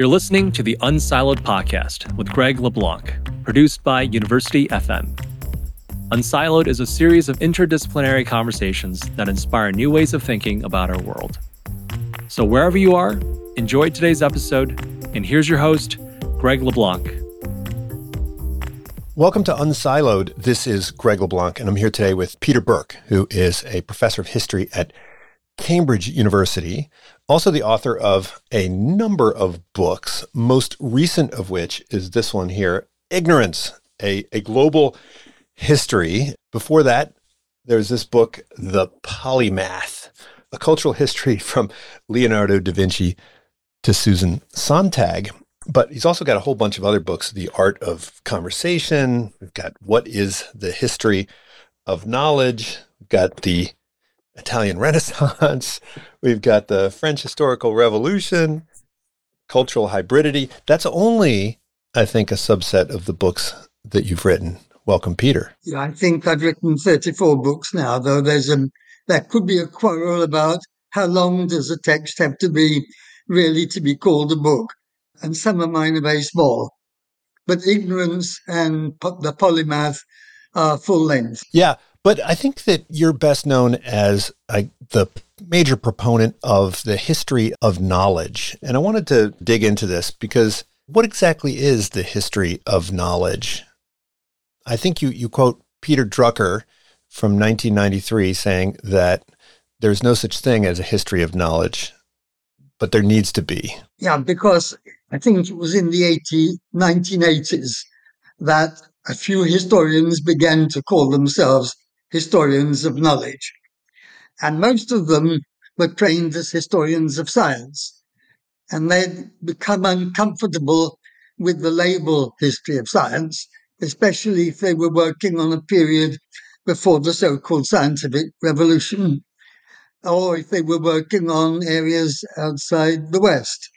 You're listening to the Unsiloed Podcast with Greg LeBlanc, produced by University FM. Unsiloed is a series of interdisciplinary conversations that inspire new ways of thinking about our world. So, wherever you are, enjoy today's episode, and here's your host, Greg LeBlanc. Welcome to Unsiloed. This is Greg LeBlanc, and I'm here today with Peter Burke, who is a professor of history at Cambridge University, also the author of a number of books, most recent of which is this one here Ignorance, a, a Global History. Before that, there's this book, The Polymath, a cultural history from Leonardo da Vinci to Susan Sontag. But he's also got a whole bunch of other books, The Art of Conversation. We've got What is the History of Knowledge? We've got the Italian Renaissance. We've got the French Historical Revolution, cultural hybridity. That's only, I think, a subset of the books that you've written. Welcome, Peter. Yeah, I think I've written 34 books now, though there's a, there could be a quarrel about how long does a text have to be really to be called a book. And some of mine are very small. But Ignorance and The Polymath are full length. Yeah. But I think that you're best known as the major proponent of the history of knowledge. And I wanted to dig into this because what exactly is the history of knowledge? I think you, you quote Peter Drucker from 1993 saying that there's no such thing as a history of knowledge, but there needs to be. Yeah, because I think it was in the 80, 1980s that a few historians began to call themselves historians of knowledge. And most of them were trained as historians of science. And they'd become uncomfortable with the label history of science, especially if they were working on a period before the so called scientific revolution, or if they were working on areas outside the West.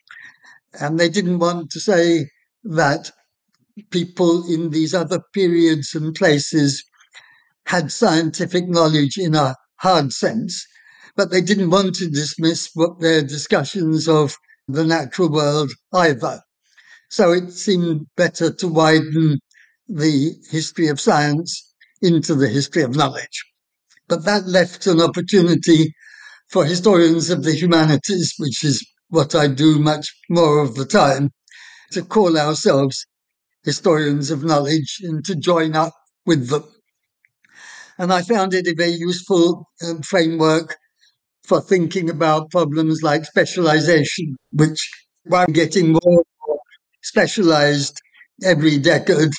And they didn't want to say that people in these other periods and places had scientific knowledge in a hard sense, but they didn't want to dismiss what their discussions of the natural world either. So it seemed better to widen the history of science into the history of knowledge. But that left an opportunity for historians of the humanities, which is what I do much more of the time, to call ourselves historians of knowledge and to join up with them. And I found it a very useful um, framework for thinking about problems like specialization, which while getting more specialized every decade,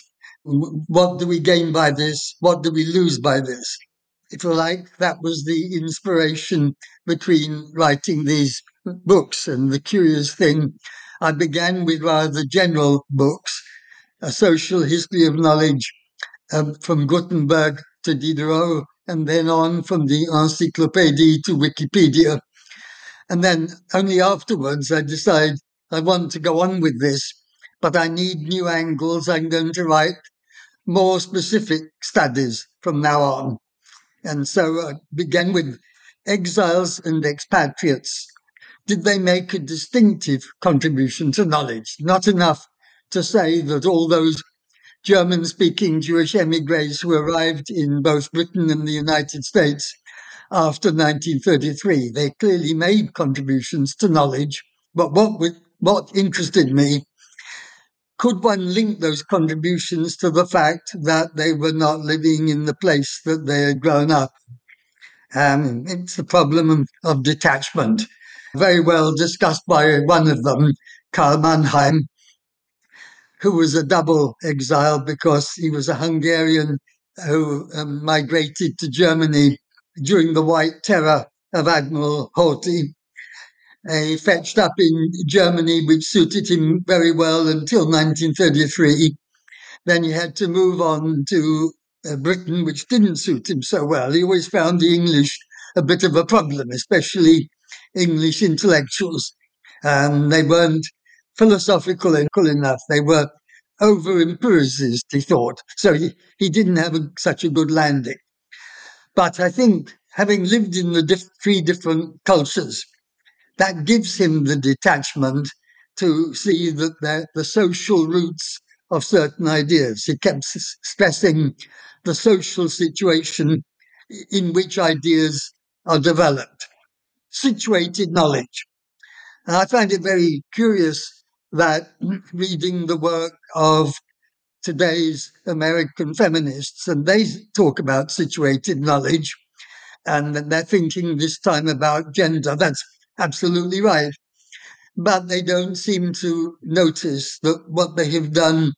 what do we gain by this? What do we lose by this? If you like, that was the inspiration between writing these books. And the curious thing, I began with rather general books, a social history of knowledge um, from Gutenberg to Diderot, and then on from the encyclopédie to Wikipedia. And then only afterwards I decide I want to go on with this, but I need new angles. I'm going to write more specific studies from now on. And so I began with exiles and expatriates. Did they make a distinctive contribution to knowledge? Not enough to say that all those German speaking Jewish emigres who arrived in both Britain and the United States after 1933. They clearly made contributions to knowledge, but what, what interested me could one link those contributions to the fact that they were not living in the place that they had grown up? Um, it's the problem of, of detachment, very well discussed by one of them, Karl Mannheim, who was a double exile because he was a Hungarian who um, migrated to Germany during the White Terror of Admiral Horthy. Uh, he fetched up in Germany, which suited him very well until 1933. Then he had to move on to uh, Britain, which didn't suit him so well. He always found the English a bit of a problem, especially English intellectuals. Um, they weren't philosophical enough. They were over empiricist, he thought. So he, he didn't have a, such a good landing. But I think having lived in the diff- three different cultures, that gives him the detachment to see that the social roots of certain ideas. He kept stressing the social situation in which ideas are developed. Situated knowledge. And I find it very curious that reading the work of today's American feminists, and they talk about situated knowledge, and they're thinking this time about gender. That's absolutely right. But they don't seem to notice that what they have done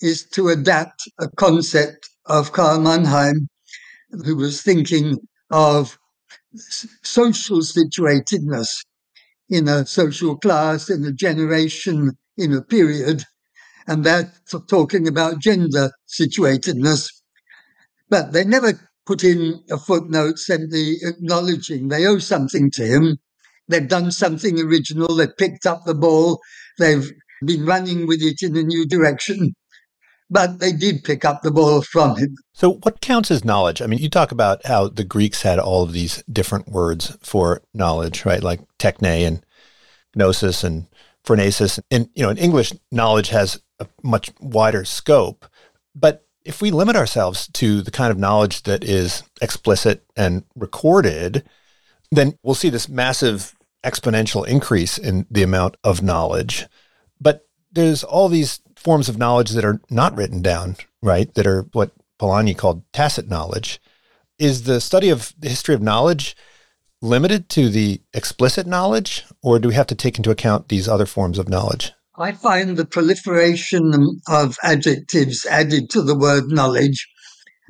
is to adapt a concept of Karl Mannheim, who was thinking of social situatedness in a social class, in a generation, in a period, and they're talking about gender situatedness. But they never put in a footnote simply acknowledging they owe something to him. They've done something original, they've picked up the ball, they've been running with it in a new direction but they did pick up the ball from him. So, what counts as knowledge? I mean, you talk about how the Greeks had all of these different words for knowledge, right? Like techne and gnosis and phronesis. And, you know, in English, knowledge has a much wider scope. But if we limit ourselves to the kind of knowledge that is explicit and recorded, then we'll see this massive exponential increase in the amount of knowledge. But there's all these forms of knowledge that are not written down, right? That are what Polanyi called tacit knowledge. Is the study of the history of knowledge limited to the explicit knowledge, or do we have to take into account these other forms of knowledge? I find the proliferation of adjectives added to the word knowledge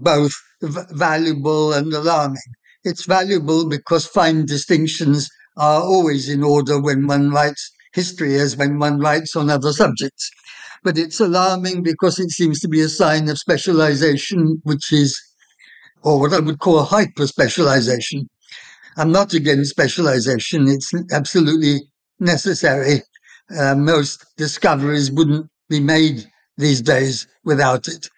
both v- valuable and alarming. It's valuable because fine distinctions are always in order when one writes history as when one writes on other subjects. But it's alarming because it seems to be a sign of specialization, which is, or what I would call hyper specialization. I'm not against specialization, it's absolutely necessary. Uh, most discoveries wouldn't be made these days without it.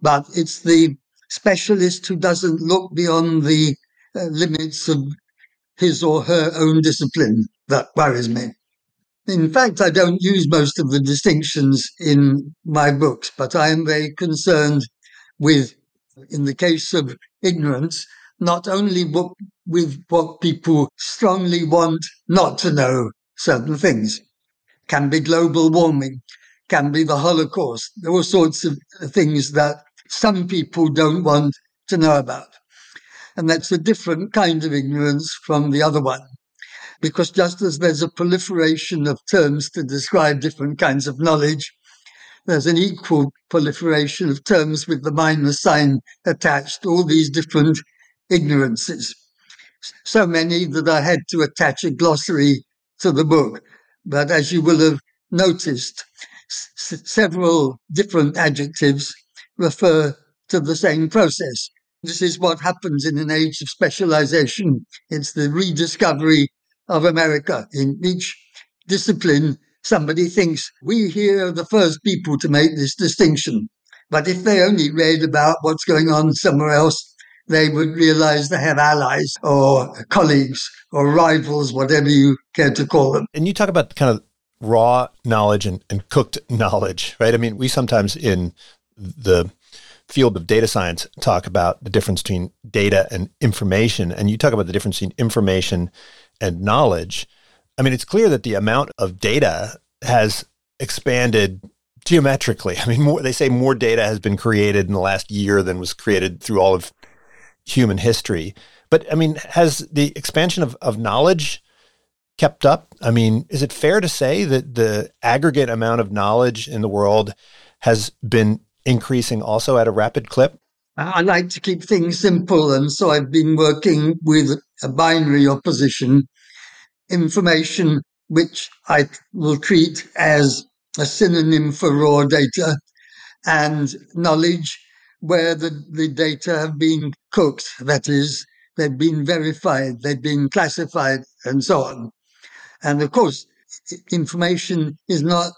But it's the specialist who doesn't look beyond the uh, limits of his or her own discipline that worries me. In fact, I don't use most of the distinctions in my books, but I am very concerned with, in the case of ignorance, not only what, with what people strongly want not to know certain things. Can be global warming, can be the Holocaust, all sorts of things that some people don't want to know about. And that's a different kind of ignorance from the other one because just as there's a proliferation of terms to describe different kinds of knowledge, there's an equal proliferation of terms with the minus sign attached, all these different ignorances. So many that I had to attach a glossary to the book. But as you will have noticed, s- several different adjectives refer to the same process. This is what happens in an age of specialization. It's the rediscovery of America. In each discipline, somebody thinks we here are the first people to make this distinction. But if they only read about what's going on somewhere else, they would realize they have allies or colleagues or rivals, whatever you care to call them. And you talk about kind of raw knowledge and, and cooked knowledge, right? I mean, we sometimes in the field of data science talk about the difference between data and information. And you talk about the difference between information and knowledge, I mean, it's clear that the amount of data has expanded geometrically. I mean, more, they say more data has been created in the last year than was created through all of human history. But I mean, has the expansion of, of knowledge kept up? I mean, is it fair to say that the aggregate amount of knowledge in the world has been increasing also at a rapid clip? I like to keep things simple, and so I've been working with a binary opposition information, which I will treat as a synonym for raw data, and knowledge, where the, the data have been cooked. That is, they've been verified, they've been classified, and so on. And of course, information is not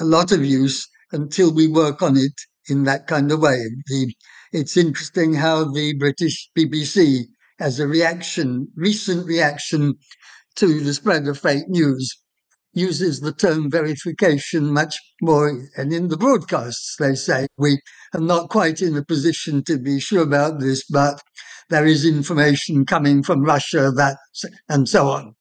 a lot of use until we work on it in that kind of way. The, it's interesting how the British BBC, as a reaction, recent reaction to the spread of fake news, uses the term verification much more. And in the broadcasts, they say, we are not quite in a position to be sure about this, but there is information coming from Russia that, and so on.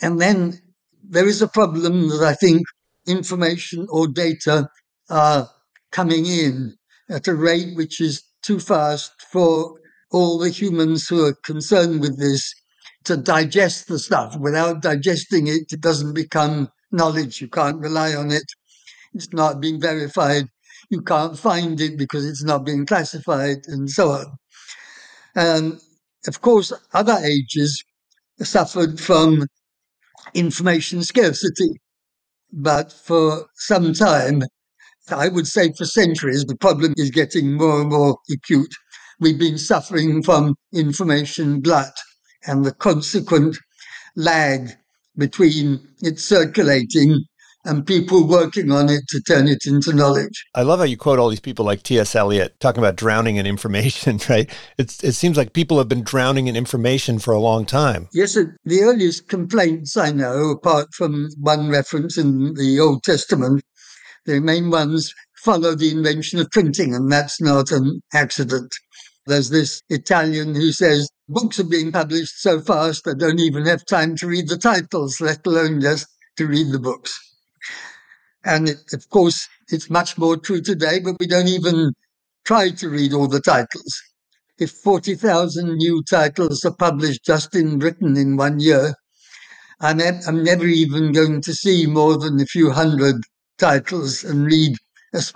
And then there is a problem that I think information or data are coming in at a rate which is too fast for all the humans who are concerned with this to digest the stuff. Without digesting it, it doesn't become knowledge. You can't rely on it. It's not being verified. You can't find it because it's not being classified and so on. And of course, other ages suffered from information scarcity. But for some time, I would say for centuries, the problem is getting more and more acute. We've been suffering from information glut and the consequent lag between it circulating and people working on it to turn it into knowledge. I love how you quote all these people like T.S. Eliot talking about drowning in information, right? It's, it seems like people have been drowning in information for a long time. Yes, the earliest complaints I know, apart from one reference in the Old Testament, the main ones follow the invention of printing, and that's not an accident. There's this Italian who says books are being published so fast I don't even have time to read the titles, let alone just to read the books. And it, of course, it's much more true today, but we don't even try to read all the titles. If 40,000 new titles are published just in Britain in one year, I'm, I'm never even going to see more than a few hundred titles and read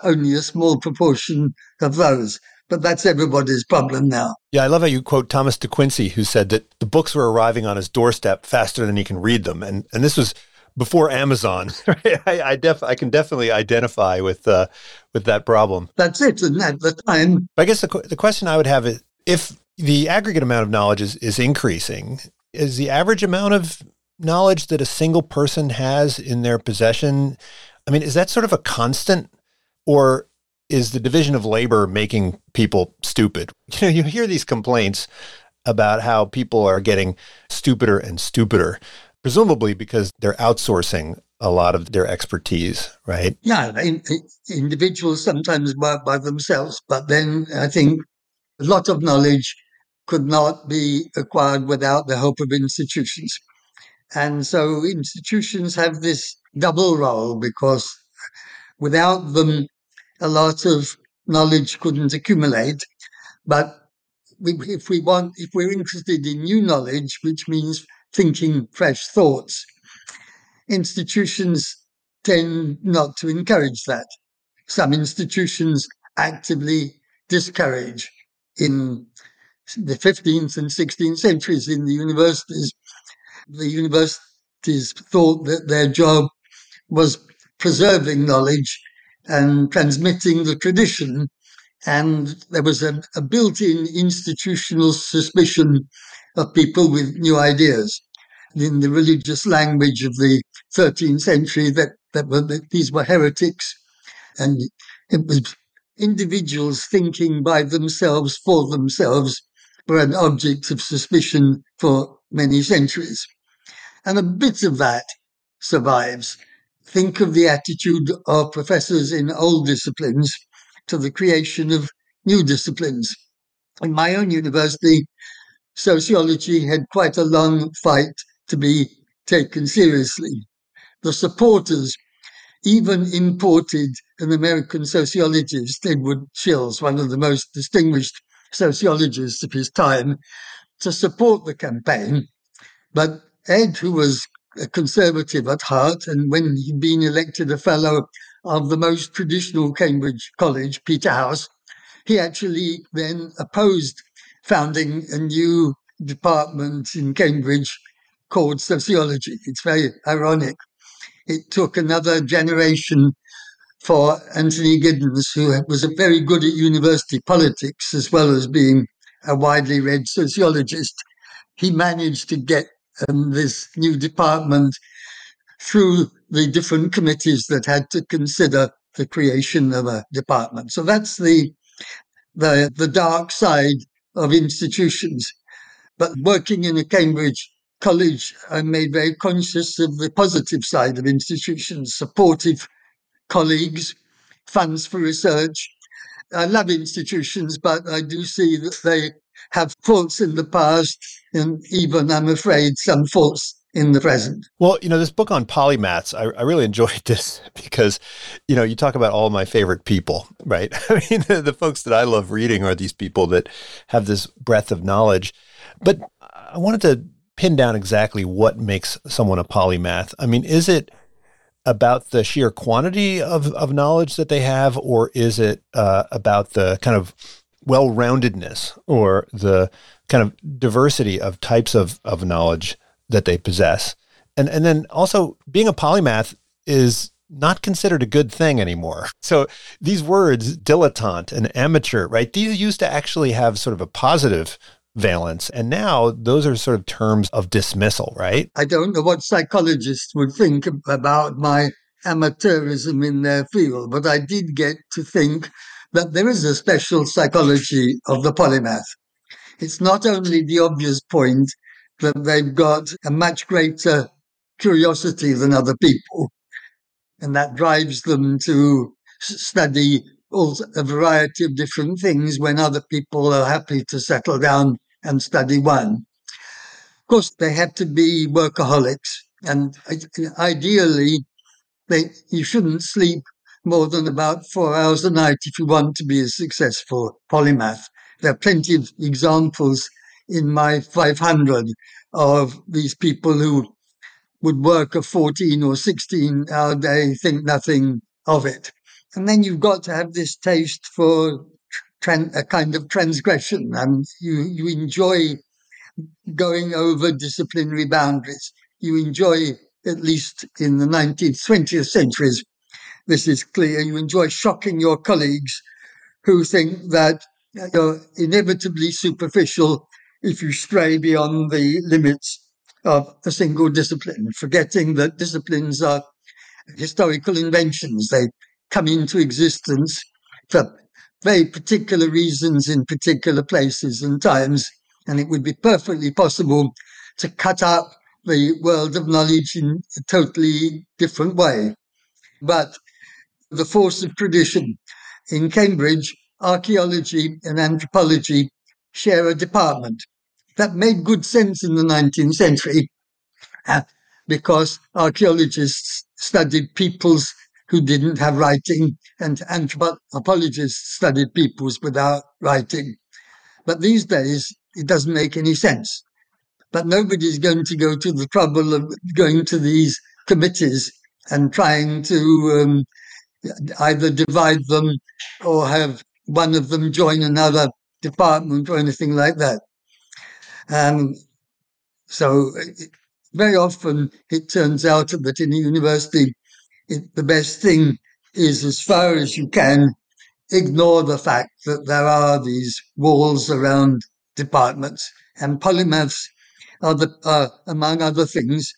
only a small proportion of those. But that's everybody's problem now. Yeah, I love how you quote Thomas De Quincey, who said that the books were arriving on his doorstep faster than he can read them, and and this was before Amazon. I, I, def I can definitely identify with uh, with that problem. That's it, and at the time. I guess the the question I would have is if the aggregate amount of knowledge is is increasing, is the average amount of knowledge that a single person has in their possession? I mean, is that sort of a constant, or is the division of labor making people stupid? You know, you hear these complaints about how people are getting stupider and stupider, presumably because they're outsourcing a lot of their expertise, right? Yeah, in, individuals sometimes by, by themselves, but then I think a lot of knowledge could not be acquired without the help of institutions. And so institutions have this double role because without them, a lot of knowledge couldn't accumulate. But we, if we want, if we're interested in new knowledge, which means thinking fresh thoughts, institutions tend not to encourage that. Some institutions actively discourage. In the 15th and 16th centuries in the universities, the universities thought that their job was preserving knowledge and transmitting the tradition. And there was a, a built in institutional suspicion of people with new ideas. In the religious language of the 13th century, that, that, were, that these were heretics. And it was individuals thinking by themselves for themselves were an object of suspicion for many centuries. And a bit of that survives think of the attitude of professors in old disciplines to the creation of new disciplines. In my own university, sociology had quite a long fight to be taken seriously. The supporters even imported an American sociologist, Edward Shils, one of the most distinguished sociologists of his time, to support the campaign. But Ed, who was a conservative at heart, and when he'd been elected a fellow of the most traditional Cambridge College, Peterhouse, he actually then opposed founding a new department in Cambridge called sociology. It's very ironic. It took another generation for Anthony Giddens, who was very good at university politics as well as being a widely read sociologist. He managed to get um, this new department through the different committees that had to consider the creation of a department. So that's the the the dark side of institutions. But working in a Cambridge college, I made very conscious of the positive side of institutions, supportive colleagues, funds for research. I love institutions, but I do see that they have faults in the past and even, I'm afraid, some faults in the present. Well, you know, this book on polymaths, I, I, really enjoyed this because, you know, you talk about all my favorite people, right? I mean, the, the, folks that I love reading are these people that have this breadth of knowledge. But I wanted to pin down exactly what makes someone a polymath. I mean, is it about the sheer quantity of, of knowledge that they have, or is it uh, about the kind of well roundedness or the kind of diversity of types of, of knowledge that they possess. And and then also being a polymath is not considered a good thing anymore. So these words, dilettante and amateur, right? These used to actually have sort of a positive valence. And now those are sort of terms of dismissal, right? I don't know what psychologists would think about my amateurism in their field, but I did get to think that there is a special psychology of the polymath. It's not only the obvious point that they've got a much greater curiosity than other people. And that drives them to study all, a variety of different things when other people are happy to settle down and study one. Of course, they have to be workaholics. And ideally, they, you shouldn't sleep more than about four hours a night if you want to be a successful polymath. There are plenty of examples in my 500 of these people who would work a 14 or 16 hour day, think nothing of it. And then you've got to have this taste for tran- a kind of transgression and you, you enjoy going over disciplinary boundaries. You enjoy, at least in the 19th, 20th centuries, this is clear. You enjoy shocking your colleagues who think that you're inevitably superficial if you stray beyond the limits of a single discipline, forgetting that disciplines are historical inventions. They come into existence for very particular reasons in particular places and times, and it would be perfectly possible to cut up the world of knowledge in a totally different way. But the force of tradition in Cambridge, archaeology and anthropology share a department that made good sense in the 19th century uh, because archaeologists studied peoples who didn't have writing and anthropologists studied peoples without writing. But these days, it doesn't make any sense. But nobody's going to go to the trouble of going to these committees and trying to um, either divide them or have one of them join another department or anything like that. Um, so very often it turns out that in a university, it, the best thing is as far as you can ignore the fact that there are these walls around departments. And polymaths are, the, are, among other things,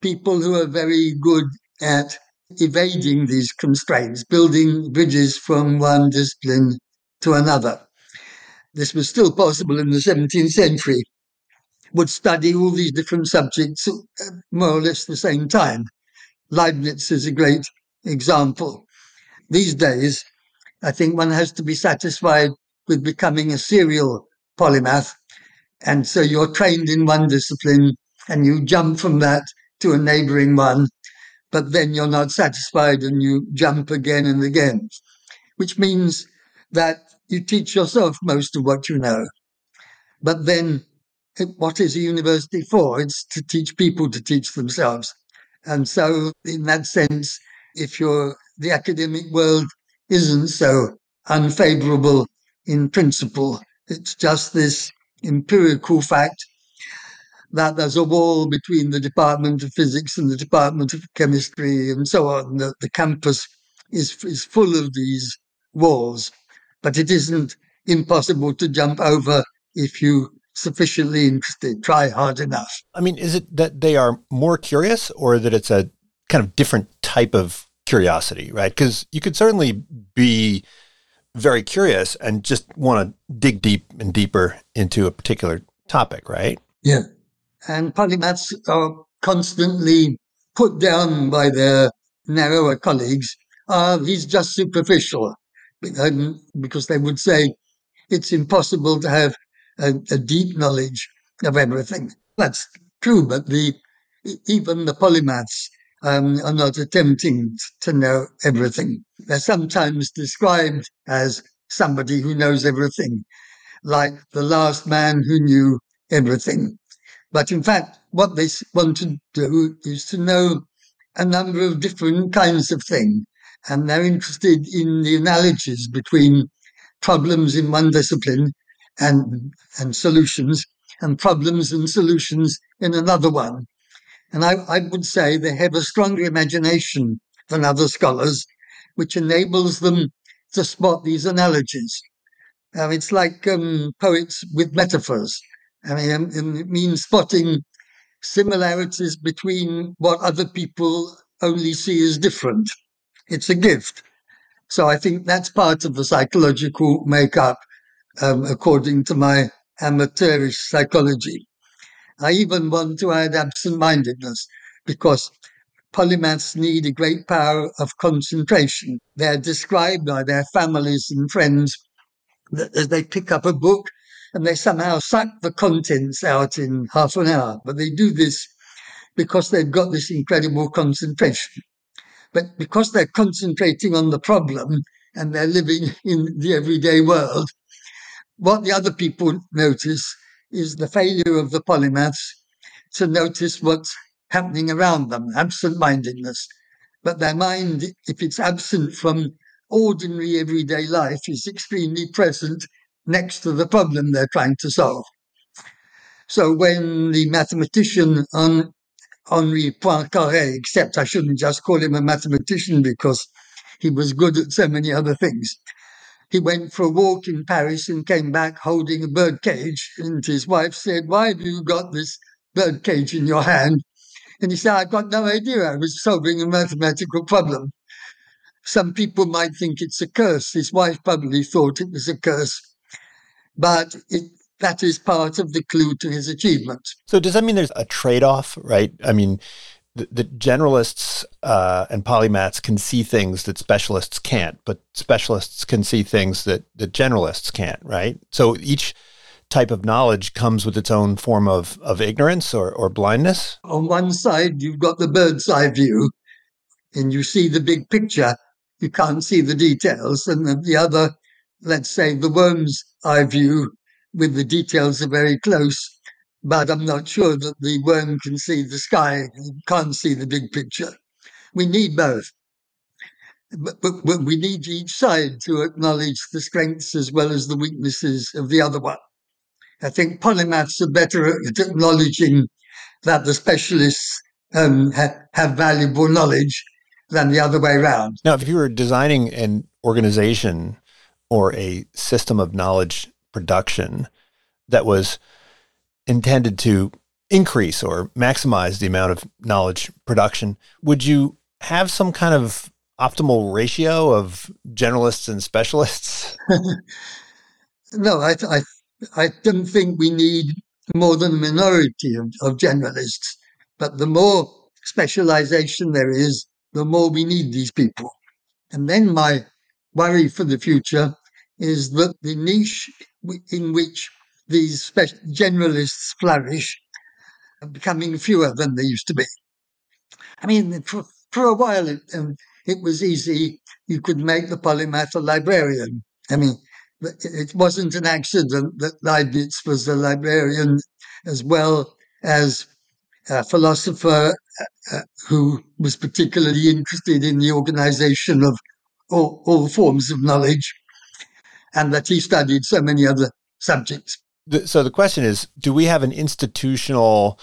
people who are very good at evading these constraints, building bridges from one discipline to another. This was still possible in the 17th century. Would study all these different subjects uh, more or less the same time. Leibniz is a great example. These days, I think one has to be satisfied with becoming a serial polymath. And so you're trained in one discipline and you jump from that to a neighboring one but then you're not satisfied and you jump again and again, which means that you teach yourself most of what you know. But then what is a university for? It's to teach people to teach themselves. And so, in that sense, if you're the academic world isn't so unfavorable in principle, it's just this empirical fact that there's a wall between the Department of Physics and the Department of Chemistry and so on. The, the campus is, is full of these walls, but it isn't impossible to jump over if you sufficiently interested, try hard enough. I mean, is it that they are more curious or that it's a kind of different type of curiosity, right? Because you could certainly be very curious and just want to dig deep and deeper into a particular topic, right? Yeah. And polymaths are constantly put down by their narrower colleagues. Uh, he's just superficial because they would say it's impossible to have a, a deep knowledge of everything. That's true, but the even the polymaths um, are not attempting to know everything. They're sometimes described as somebody who knows everything, like the last man who knew everything. But in fact, what they want to do is to know a number of different kinds of things. And they're interested in the analogies between problems in one discipline and, and solutions and problems and solutions in another one. And I, I would say they have a stronger imagination than other scholars, which enables them to spot these analogies. Um, it's like um, poets with metaphors. I mean, it means spotting similarities between what other people only see as different. It's a gift. So I think that's part of the psychological makeup, um, according to my amateurish psychology. I even want to add absent mindedness because polymaths need a great power of concentration. They're described by their families and friends that as they pick up a book and they somehow suck the contents out in half an hour. But they do this because they've got this incredible concentration. But because they're concentrating on the problem and they're living in the everyday world, what the other people notice is the failure of the polymaths to notice what's happening around them, absent mindedness. But their mind, if it's absent from ordinary everyday life, is extremely present next to the problem they're trying to solve. So when the mathematician Henri Poincaré, except I shouldn't just call him a mathematician because he was good at so many other things. He went for a walk in Paris and came back holding a bird cage. And his wife said, Why have you got this bird cage in your hand? And he said, I've got no idea. I was solving a mathematical problem. Some people might think it's a curse. His wife probably thought it was a curse. But it, that is part of the clue to his achievement. So, does that mean there's a trade off, right? I mean, the, the generalists uh, and polymaths can see things that specialists can't, but specialists can see things that, that generalists can't, right? So, each type of knowledge comes with its own form of, of ignorance or, or blindness? On one side, you've got the bird's eye view, and you see the big picture. You can't see the details. And the other, let's say, the worm's eye view, with the details are very close. But I'm not sure that the worm can see the sky, can't see the big picture. We need both. But, but, but we need each side to acknowledge the strengths as well as the weaknesses of the other one. I think polymaths are better at acknowledging that the specialists um, ha- have valuable knowledge than the other way around. Now, if you were designing an organization or a system of knowledge production that was intended to increase or maximize the amount of knowledge production, would you have some kind of optimal ratio of generalists and specialists? no, I, I I don't think we need more than a minority of, of generalists. But the more specialization there is, the more we need these people. And then my worry for the future is that the niche in which these generalists flourish are becoming fewer than they used to be. I mean, for, for a while it, um, it was easy. You could make the polymath a librarian. I mean, it wasn't an accident that Leibniz was a librarian as well as a philosopher uh, uh, who was particularly interested in the organization of all, all, forms of knowledge, and that he studied so many other subjects. So the question is do we have an institutional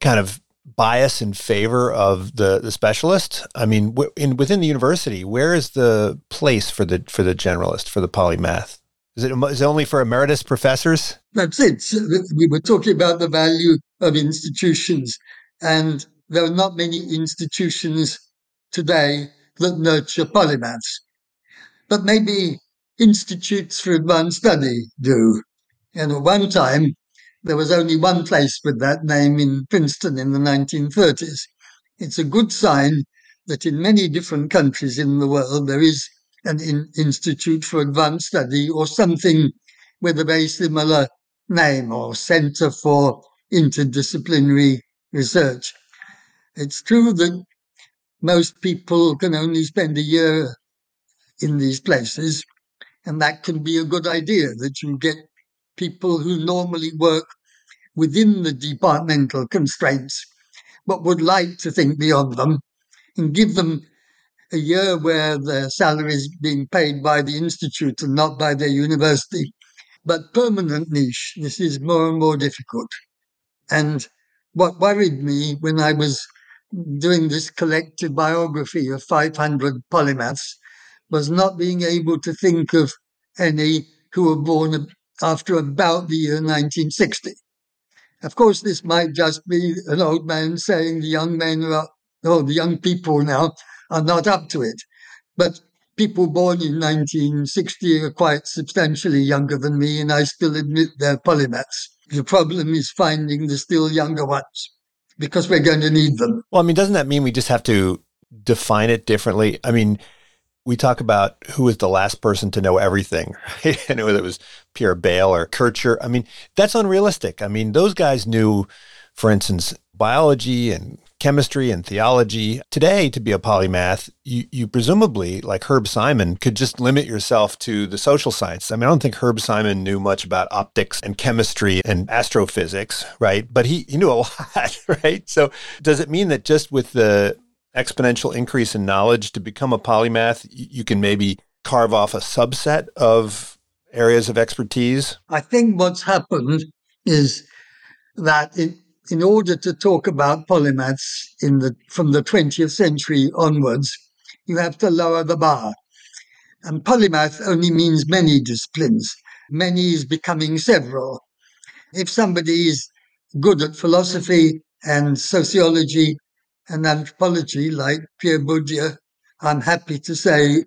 kind of bias in favor of the the specialist? I mean, in within the university, where is the place for the for the generalist for the polymath? Is it, is it only for emeritus professors? That's it. We were talking about the value of institutions, and there are not many institutions today that nurture polymaths. But maybe institutes for advanced study do. And at one time, There was only one place with that name in Princeton in the 1930s. It's a good sign that in many different countries in the world there is an in- institute for advanced study or something with a very similar name or center for interdisciplinary research. It's true that most people can only spend a year in these places, and that can be a good idea that you get people who normally work within the departmental constraints, but would like to think beyond them and give them a year where their salary is being paid by the institute and not by their university. But permanent niche, this is more and more difficult. And what worried me when I was doing this collective biography of 500 polymaths was not being able to think of any who were born after about the year 1960. Of course, this might just be an old man saying the young men are, or the young people now are not up to it. But people born in 1960 are quite substantially younger than me, and I still admit they're polymaths. The problem is finding the still younger ones because we're going to need them. Well, I mean, doesn't that mean we just have to define it differently? I mean, we talk about who was the last person to know everything, right? and whether it was Pierre Bayle or Kircher. I mean, that's unrealistic. I mean, those guys knew, for instance, biology and chemistry and theology. Today, to be a polymath, you, you presumably, like Herb Simon, could just limit yourself to the social science. I mean, I don't think Herb Simon knew much about optics and chemistry and astrophysics, right? But he, he knew a lot, right? So does it mean that just with the exponential increase in knowledge to become a polymath, you can maybe carve off a subset of areas of expertise? I think what's happened is that in, in order to talk about polymaths in the from the 20th century onwards, you have to lower the bar. And polymath only means many disciplines. Many is becoming several. If somebody is good at philosophy and sociology and anthropology, like Pierre Bourdieu, I'm happy to say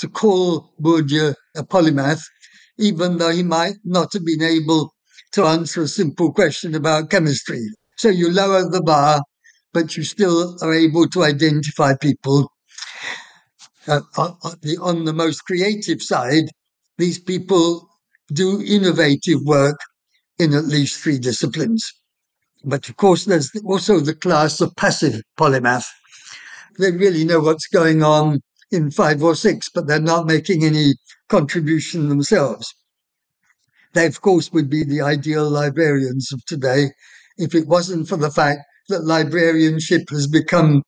to call Bourdieu a polymath, even though he might not have been able to answer a simple question about chemistry. So you lower the bar, but you still are able to identify people. Uh, on, the, on the most creative side, these people do innovative work in at least three disciplines. But of course, there's also the class of passive polymath. They really know what's going on in five or six, but they're not making any contribution themselves. They, of course, would be the ideal librarians of today if it wasn't for the fact that librarianship has become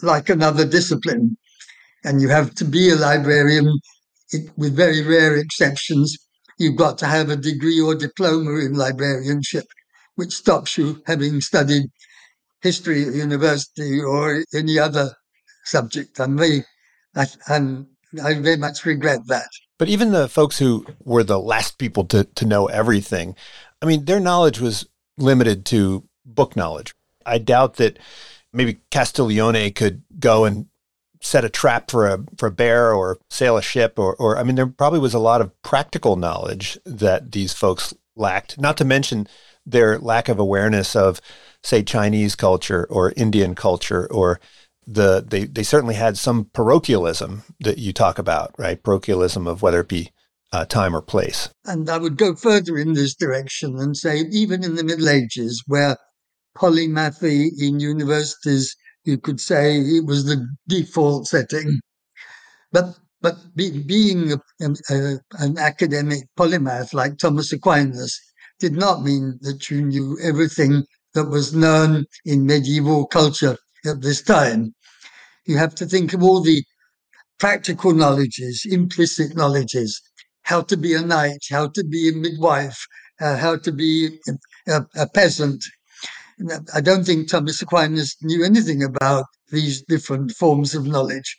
like another discipline. And you have to be a librarian, it, with very rare exceptions. You've got to have a degree or diploma in librarianship which stops you having studied history at university or any other subject. And me, I, and I very much regret that. But even the folks who were the last people to, to know everything, I mean, their knowledge was limited to book knowledge. I doubt that maybe Castiglione could go and set a trap for a for a bear or sail a ship or or I mean there probably was a lot of practical knowledge that these folks lacked. Not to mention their lack of awareness of, say, Chinese culture or Indian culture or the they they certainly had some parochialism that you talk about, right? Parochialism of whether it be uh, time or place. And I would go further in this direction and say, even in the Middle Ages, where polymathy in universities, you could say it was the default setting. But but be, being a, a, an academic polymath like Thomas Aquinas did not mean that you knew everything that was known in medieval culture at this time. You have to think of all the practical knowledges, implicit knowledges, how to be a knight, how to be a midwife, uh, how to be a, a, peasant. I don't think Thomas Aquinas knew anything about these different forms of knowledge,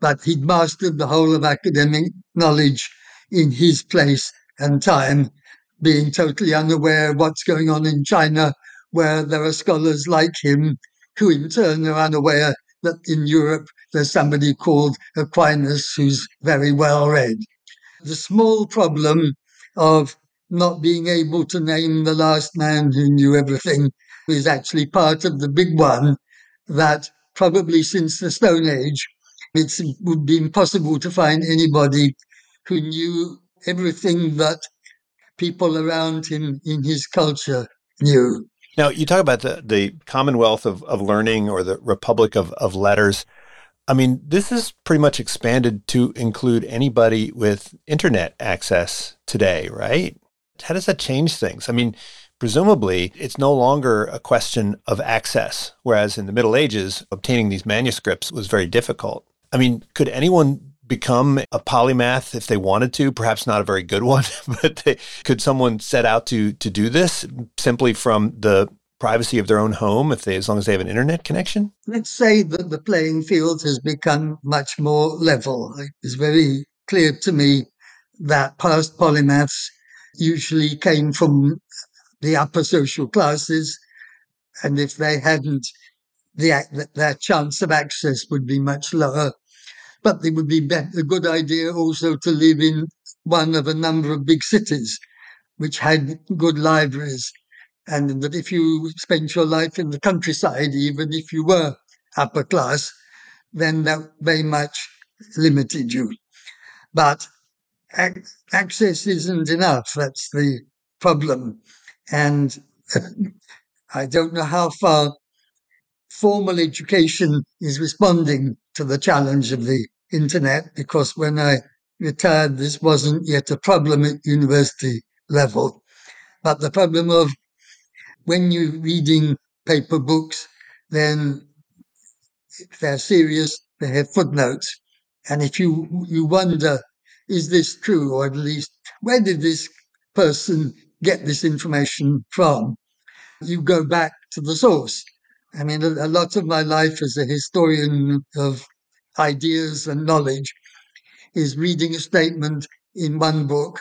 but he'd mastered the whole of academic knowledge in his place and time being totally unaware of what's going on in China, where there are scholars like him who in turn are unaware that uh, in Europe there's somebody called Aquinas who's very well read. The small problem of not being able to name the last man who knew everything is actually part of the big one that probably since the Stone Age, it would be impossible to find anybody who knew everything that people around him in his culture knew. Now, you talk about the, the Commonwealth of, of Learning or the Republic of, of Letters. I mean, this is pretty much expanded to include anybody with internet access today, right? How does that change things? I mean, presumably it's no longer a question of access, whereas in the Middle Ages, obtaining these manuscripts was very difficult. I mean, could anyone become a polymath if they wanted to? Perhaps not a very good one, but they, could someone set out to to do this simply from the privacy of their own home if they as long as they have an internet connection? Let's say that the playing field has become much more level. It's very clear to me that past polymaths usually came from the upper social classes, and if they hadn't, the, their chance of access would be much lower. But it would be a good idea also to live in one of a number of big cities which had good libraries and that if you spent your life in the countryside, even if you were upper class, then that very much limited you. But access isn't enough. That's the problem. And I don't know how far formal education is responding to the challenge of the internet, because when I retired, this wasn't yet a problem at university level. But the problem of when you're reading paper books, then if they're serious, they have footnotes. And if you, you wonder, is this true? Or at least, where did this person get this information from? You go back to the source. I mean, a, a lot of my life as a historian of ideas and knowledge is reading a statement in one book,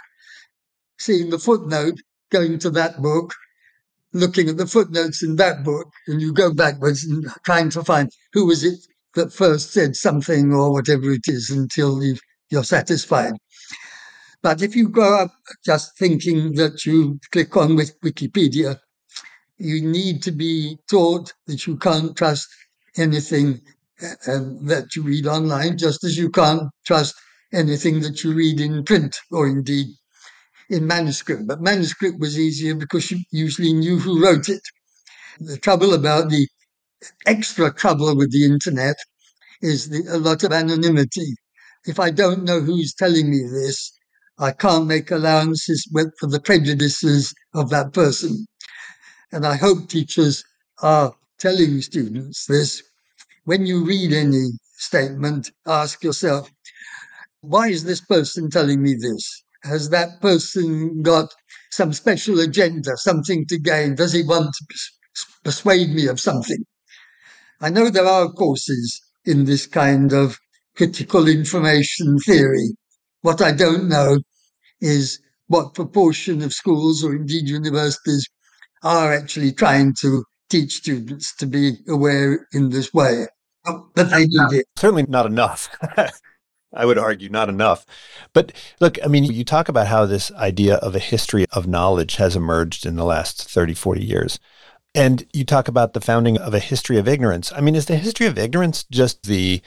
seeing the footnote, going to that book, looking at the footnotes in that book, and you go backwards and trying to find who was it that first said something or whatever it is until you are satisfied. But if you grow up just thinking that you click on with Wikipedia, you need to be taught that you can't trust anything uh, that you read online, just as you can't trust anything that you read in print or indeed in manuscript. But manuscript was easier because you usually knew who wrote it. The trouble about the extra trouble with the internet is the, a lot of anonymity. If I don't know who's telling me this, I can't make allowances for the prejudices of that person. And I hope teachers are telling students this. When you read any statement, ask yourself, why is this person telling me this? Has that person got some special agenda, something to gain? Does he want to persuade me of something? I know there are courses in this kind of critical information theory. What I don't know is what proportion of schools or indeed universities are actually trying to teach students to be aware in this way. Oh, but they need it. Certainly not enough. I would argue not enough. But look, I mean, you talk about how this idea of a history of knowledge has emerged in the last 30, 40 years. And you talk about the founding of a history of ignorance. I mean, is the history of ignorance just the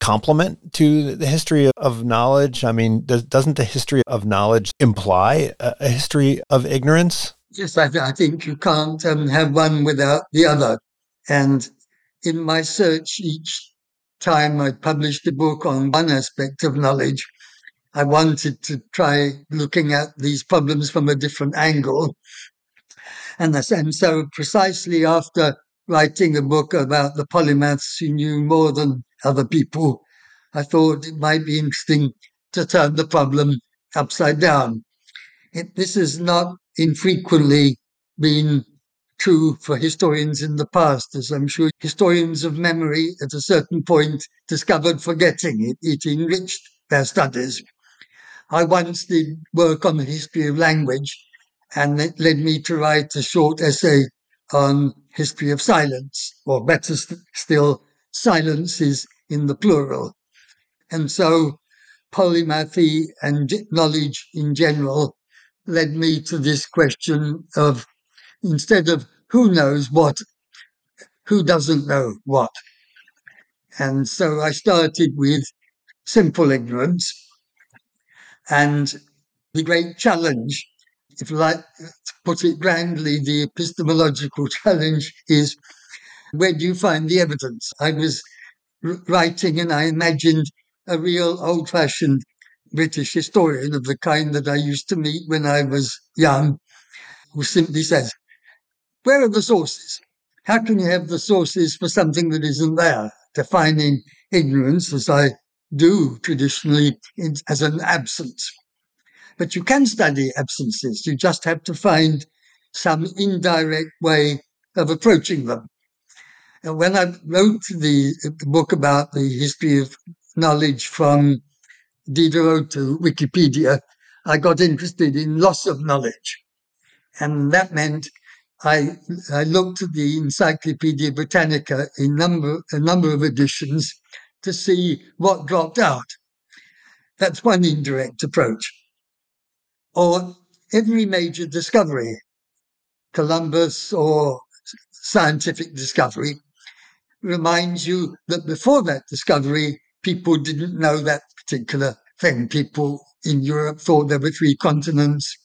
complement to the history of knowledge? I mean, does, not the history of knowledge imply a, a history of ignorance? Yes, I, I think you can't um, have one without the other. And in my search each time I published a book on one aspect of knowledge, I wanted to try looking at these problems from a different angle. And, and so, precisely after writing a book about the polymaths who knew more than other people, I thought it might be interesting to turn the problem upside down. It, this is not infrequently been true for historians in the past, as I'm sure historians of memory at a certain point discovered forgetting. It, it enriched their studies. I once did work on the history of language, and it led me to write a short essay on history of silence, or better st- still, silences in the plural. And so polymathy and knowledge in general led me to this question of instead of who knows what, who doesn't know what. And so I started with simple ignorance. And the great challenge, if you like to put it grandly, the epistemological challenge is where do you find the evidence? I was writing and I imagined a real old fashioned British historian of the kind that I used to meet when I was young, who simply says, Where are the sources? How can you have the sources for something that isn't there? Defining ignorance, as I do traditionally, as an absence. But you can study absences, you just have to find some indirect way of approaching them. And when I wrote the, the book about the history of knowledge from Diderot to Wikipedia, I got interested in loss of knowledge. And that meant I, I looked at the Encyclopedia Britannica in number, a number of editions to see what dropped out. That's one indirect approach. Or every major discovery, Columbus or scientific discovery, reminds you that before that discovery, people didn't know that particular thing. People in Europe thought there were three continents.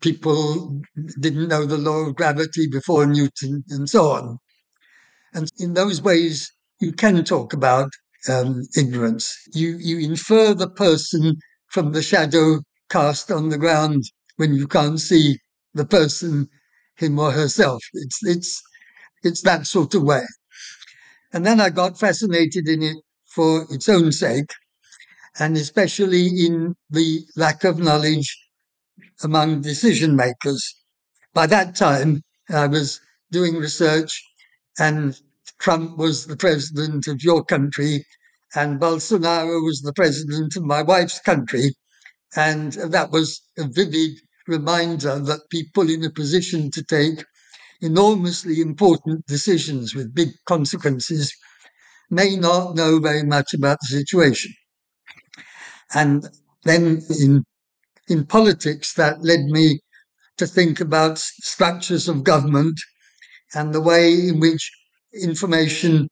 People didn't know the law of gravity before Newton, and so on. And in those ways, you can talk about um, ignorance. You you infer the person from the shadow cast on the ground when you can't see the person, him or herself. It's it's it's that sort of way. And then I got fascinated in it for its own sake, and especially in the lack of knowledge among decision makers. By that time, I was doing research, and Trump was the president of your country, and Bolsonaro was the president of my wife's country. And that was a vivid reminder that people in a position to take enormously important decisions with big consequences may not know very much about the situation. And then in, in politics, that led me to think about structures of government and the way in which information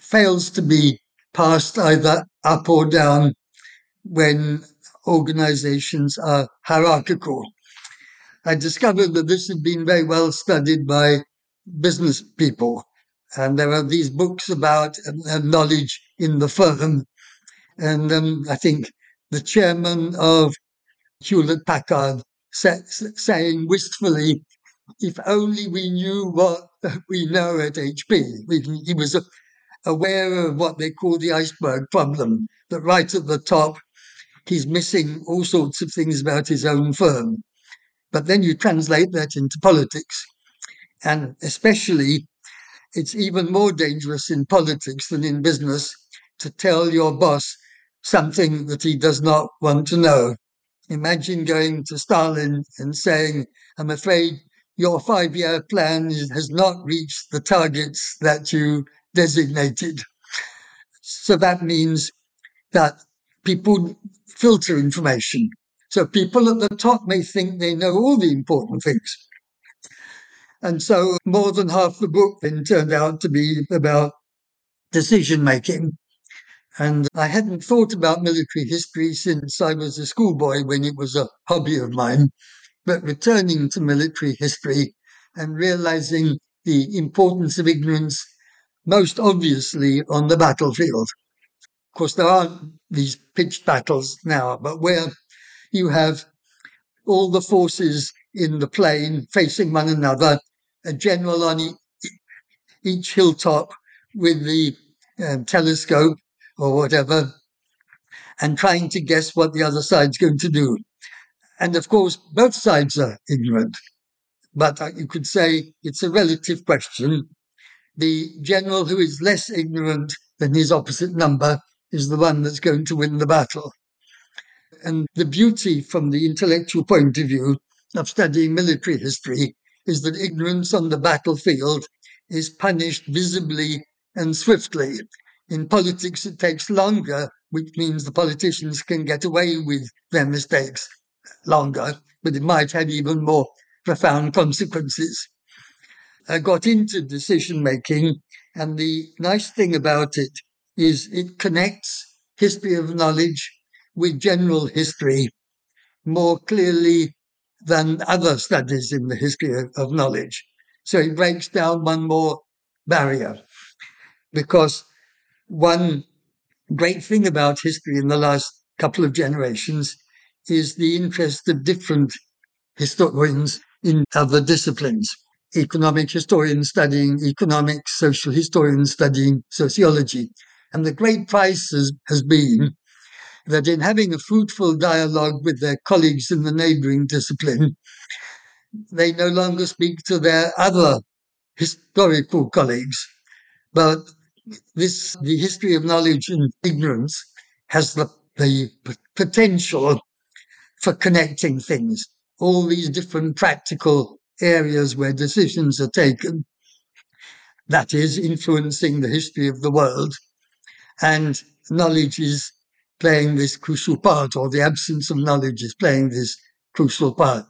fails to be passed either up or down when organizations are hierarchical. I discovered that this had been very well studied by business people. And there are these books about uh, knowledge in the firm. And um, I think the chairman of Hewlett Packard sa- saying wistfully, if only we knew what we know at HP. He was aware of what they call the iceberg problem, that right at the top, he's missing all sorts of things about his own firm. But then you translate that into politics. And especially, it's even more dangerous in politics than in business to tell your boss something that he does not want to know. Imagine going to Stalin and saying, I'm afraid your five year plan has not reached the targets that you designated. So that means that people filter information. So people at the top may think they know all the important things. And so more than half the book then turned out to be about decision making. And I hadn't thought about military history since I was a schoolboy when it was a hobby of mine. But returning to military history and realizing the importance of ignorance most obviously on the battlefield. Of course, there aren't these pitched battles now, but where you have all the forces in the plain facing one another, a general on each hilltop with the um, telescope or whatever, and trying to guess what the other side's going to do. And of course, both sides are ignorant. But uh, you could say it's a relative question. The general who is less ignorant than his opposite number is the one that's going to win the battle. And the beauty from the intellectual point of view of studying military history is that ignorance on the battlefield is punished visibly and swiftly. In politics, it takes longer, which means the politicians can get away with their mistakes longer. but it might have even more profound consequences. I got into decision making, and the nice thing about it is it connects history of knowledge with general history more clearly than other studies in the history of, of knowledge. So it breaks down one more barrier because one great thing about history in the last couple of generations is the interest of different historians in other disciplines. Economic historians studying economics, social historians studying sociology. And the great prize has, has been that in having a fruitful dialogue with their colleagues in the neighboring discipline, they no longer speak to their other historical colleagues, but this the history of knowledge and ignorance has the, the potential for connecting things, all these different practical areas where decisions are taken, that is influencing the history of the world. And knowledge is playing this crucial part, or the absence of knowledge is playing this crucial part.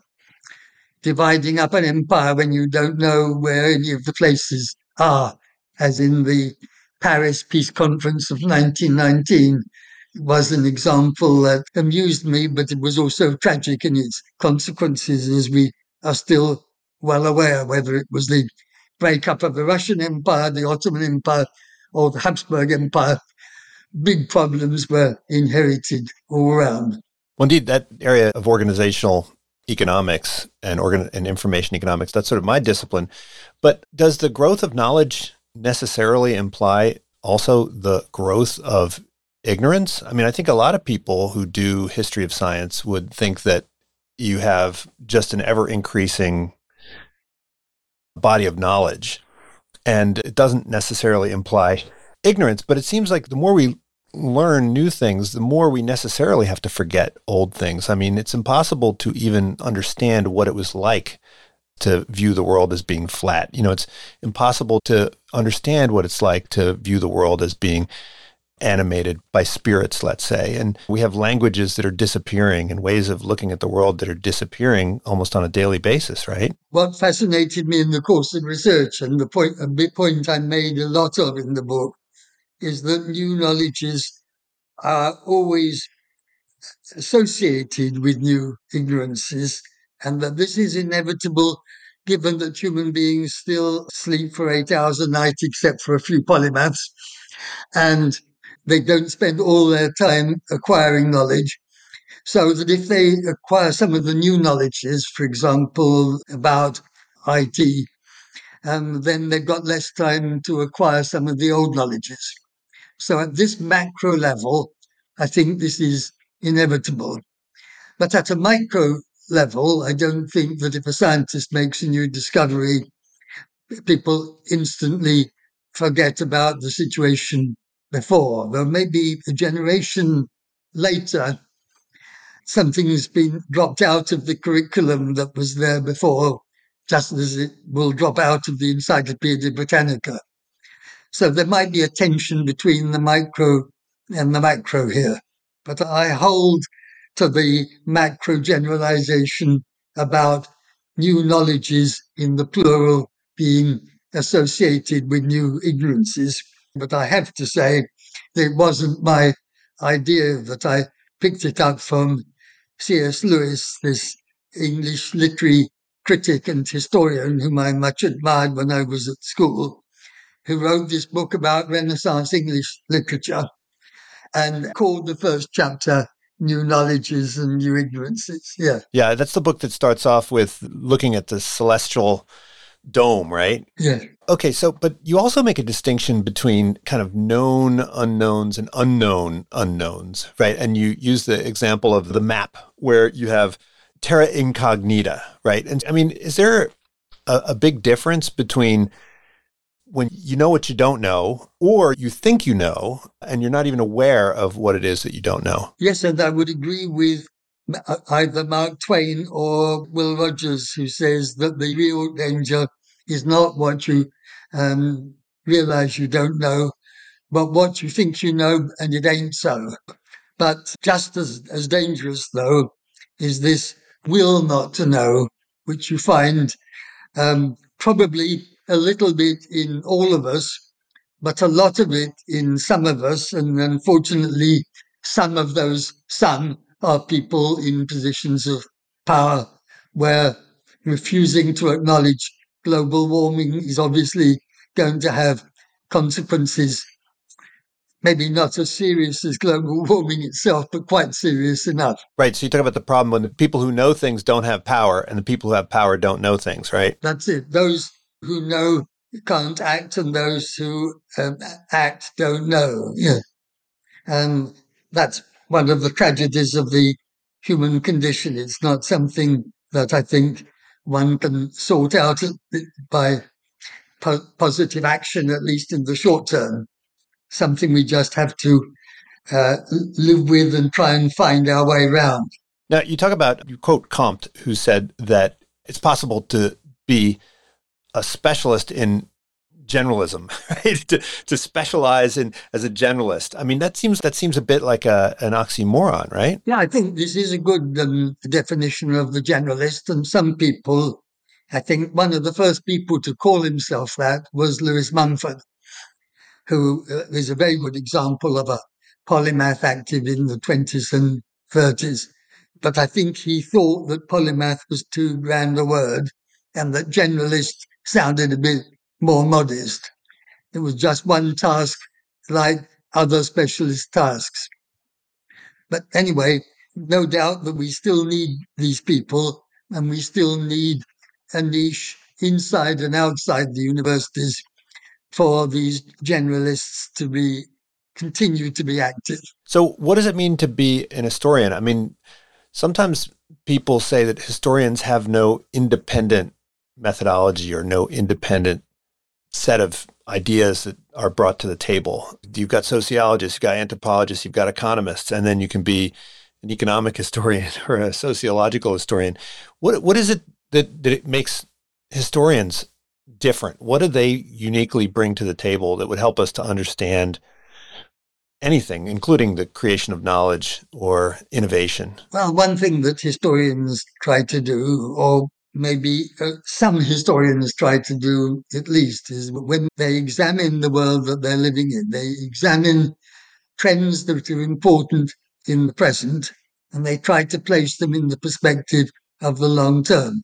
Dividing up an empire when you don't know where any of the places are, as in the Paris Peace Conference of 1919, was an example that amused me, but it was also tragic in its consequences, as we are still well aware, whether it was the breakup of the Russian Empire, the Ottoman Empire, or the Habsburg Empire big problems were inherited all around. Well, indeed, that area of organizational economics and organ and information economics, that's sort of my discipline. But does the growth of knowledge necessarily imply also the growth of ignorance? I mean, I think a lot of people who do history of science would think that you have just an ever increasing body of knowledge. And it doesn't necessarily imply ignorance, but it seems like the more we learn new things, the more we necessarily have to forget old things. I mean, it's impossible to even understand what it was like to view the world as being flat. You know, it's impossible to understand what it's like to view the world as being animated by spirits, let's say. And we have languages that are disappearing and ways of looking at the world that are disappearing almost on a daily basis, right? What fascinated me in the course of research, and the point, a big point I made a lot of in the book, is that new knowledges are always associated with new ignorances, and that this is inevitable given that human beings still sleep for eight hours a night, except for a few polymaths, and they don't spend all their time acquiring knowledge. So that if they acquire some of the new knowledges, for example, about IT, um, then they've got less time to acquire some of the old knowledges. So at this macro level, I think this is inevitable. But at a micro level, I don't think that if a scientist makes a new discovery, people instantly forget about the situation before. There may be a generation later, something's been dropped out of the curriculum that was there before, just as it will drop out of the Encyclopedia Britannica. So there might be a tension between the micro and the macro here. But I hold to the macro generalization about new knowledges in the plural being associated with new ignorances. But I have to say it wasn't my idea that I picked it up from C.S. Lewis, this English literary critic and historian whom I much admired when I was at school who wrote this book about Renaissance English literature and called the first chapter New Knowledges and New Ignorances. Yeah. Yeah, that's the book that starts off with looking at the celestial dome, right? Yeah. Okay, so but you also make a distinction between kind of known unknowns and unknown unknowns, right? And you use the example of the map where you have terra incognita, right? And I mean, is there a, a big difference between when you know what you don't know, or you think you know, and you're not even aware of what it is that you don't know. Yes, and I would agree with uh, either Mark Twain or Will Rogers, who says that the real danger is not what you um, realize you don't know, but what you think you know and it ain't so. But just as, as dangerous, though, is this will not to know, which you find um, probably a little bit in all of us, but a lot of it in some of us. And unfortunately, some of those some are people in positions of power where refusing to acknowledge global warming is obviously going to have consequences maybe not as serious as global warming itself, but quite serious enough. Right. So you talk about the problem when the people who know things don't have power and the people who have power don't know things, right? That's it. Those who know can't act and those who um, act don't know. Yeah. And that's one of the tragedies of the human condition. It's not something that I think one can sort out by po- positive action, at least in the short term. Something we just have to uh, live with and try and find our way around. Now, you talk about, you quote Comte, who said that it's possible to be a specialist in generalism, right? to, to specialize in as a generalist. I mean, that seems that seems a bit like a, an oxymoron, right? Yeah, I think this is a good um, definition of the generalist. And some people, I think one of the first people to call himself that was Lewis Mumford, who uh, a very good example of a polymath active in the 20s and 30s. But I think he thought that polymath was too grand a word and that generalist sounded a bit more modest. It was just one task like other specialist tasks. But anyway, no doubt that we still need these people and we still need a niche inside and outside the universities for these generalists to be continue to be active. So what does it mean to be an historian? I mean, sometimes people say that historians have no independent methodology or no independent set of ideas that are brought to the table. You've got sociologists, you've got anthropologists, you've got economists, and then you can be an economic historian or a sociological historian. What what is it that, that it makes historians different? What do they uniquely bring to the table that would help us to understand anything, including the creation of knowledge or innovation? Well, one thing that historians try to do, or maybe uh, some historians try to do at least is when they examine the world that they're living in, they examine trends that are important in the present and they try to place them in the perspective of the long term.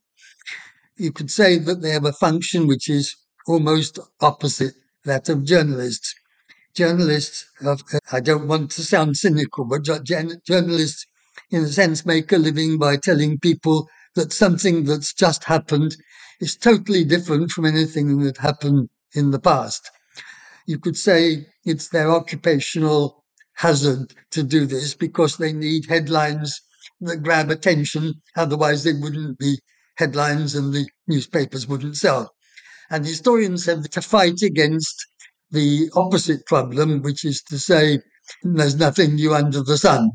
You could say that they have a function which is almost opposite that of journalists. Journalists, have, I don't want to sound cynical, but journalists, in a sense, make a living by telling people that something that's just happened is totally different from anything that happened in the past. You could say it's their occupational hazard to do this because they need headlines that grab attention. Otherwise, they wouldn't be headlines and the newspapers wouldn't sell. And historians have to fight against the opposite problem, which is to say, there's nothing new under the sun.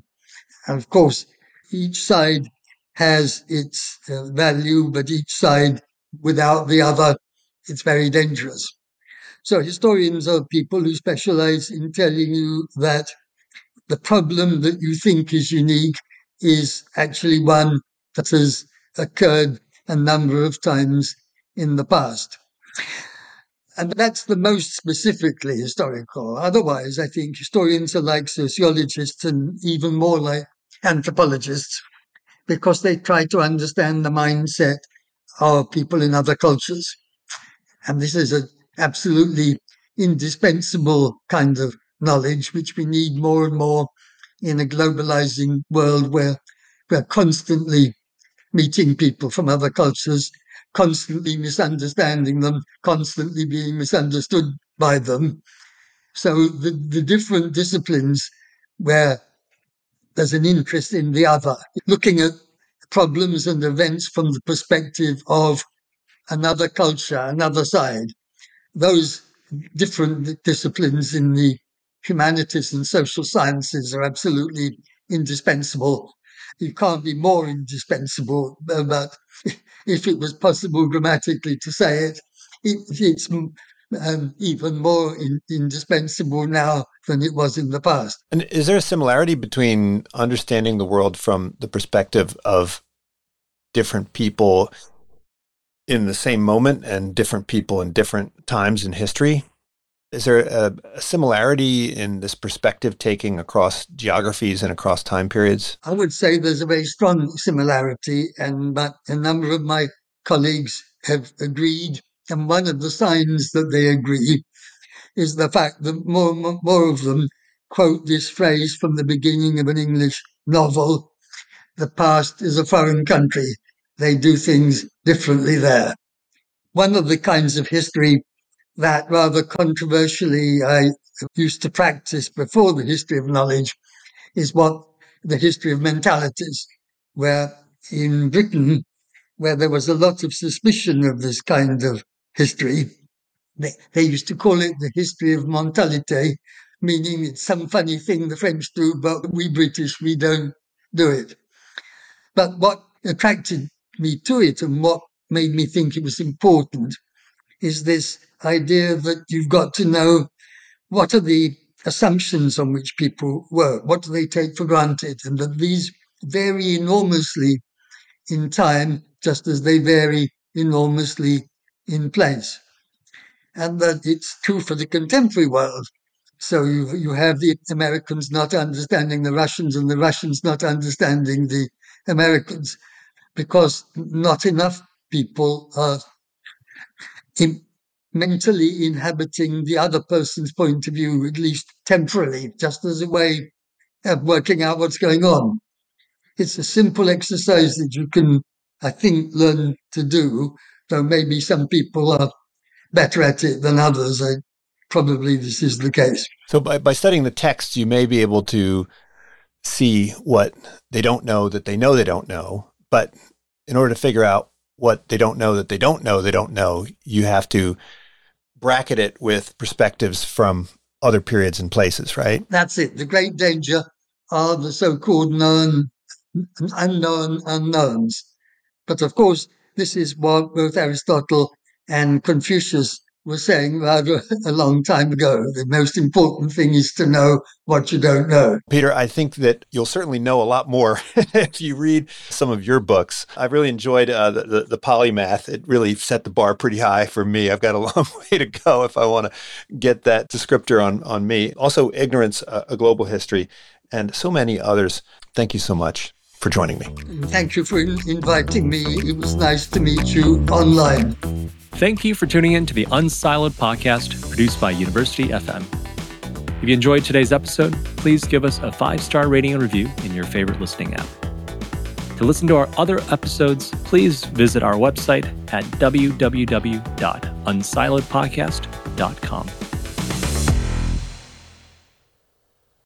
And of course, each side has its uh, value, but each side without the other, it's very dangerous. So historians are people who specialize in telling you that the problem that you think is unique is actually one that has occurred a number of times in the past. And that's the most specifically historical. Otherwise, I think historians are like sociologists and even more like anthropologists because they try to understand the mindset of people in other cultures. And this is an absolutely indispensable kind of knowledge, which we need more and more in a globalizing world where we're constantly meeting people from other cultures, constantly misunderstanding them, constantly being misunderstood by them. So the, the different disciplines where there's an interest in the other, looking at problems and events from the perspective of another culture, another side. Those different disciplines in the humanities and social sciences are absolutely indispensable. You can't be more indispensable, uh, but if it was possible grammatically to say it, it's um, even more in, indispensable now than it was in the past. And is there a similarity between understanding the world from the perspective of different people in the same moment and different people in different times in history. Is there a, a, similarity in this perspective taking across geographies and across time periods? I would say there's a very strong similarity, and but a number of my colleagues have agreed. And one of the signs that they agree is the fact that more, more of them quote this phrase from the beginning of an English novel the past is a foreign country. They do things differently there. One of the kinds of history that rather controversially I used to practice before the history of knowledge is what the history of mentalities, where in Britain, where there was a lot of suspicion of this kind of history, they, they used to call it the history of mentalite, meaning it's some funny thing the French do, but we British, we don't do it. But what attracted me to it and what made me think it was important is this idea that you've got to know what are the assumptions on which people work, what do they take for granted, and that these vary enormously in time, just as they vary enormously in place. And that it's true for the contemporary world. So you, you have the Americans not understanding the Russians and the Russians not understanding the Americans because not enough people are in, mentally inhabiting the other person's point of view, at least temporarily, just as a way of working out what's going on. It's a simple exercise that you can, I think, learn to do, though maybe some people are better at it than others. I, probably this is the case. So by, by studying the text, you may be able to see what they don't know that they know they don't know. But in order to figure out what they don't know that they don't know they don't know, you have to bracket it with perspectives from other periods and places, right? That's it. The great danger are the so called known, unknown unknowns. But of course, this is what both Aristotle and Confucius were saying rather a long time ago. The most important thing is to know what you don't know. Peter, I think that you'll certainly know a lot more if you read some of your books. I've really enjoyed uh, the, the, the, polymath. It really set the bar pretty high for me. I've got a long way to go if I want to get that descriptor on, on me. Also, Ignorance, uh, A Global History, and so many others. Thank you so much for joining me. Thank you for inviting me. It was nice to meet you online. Thank you for tuning in to the Unsiloed podcast produced by University FM. If you enjoyed today's episode, please give us a five star rating and review in your favorite listening app. To listen to our other episodes, please visit our website at www.unsiloedpodcast.com.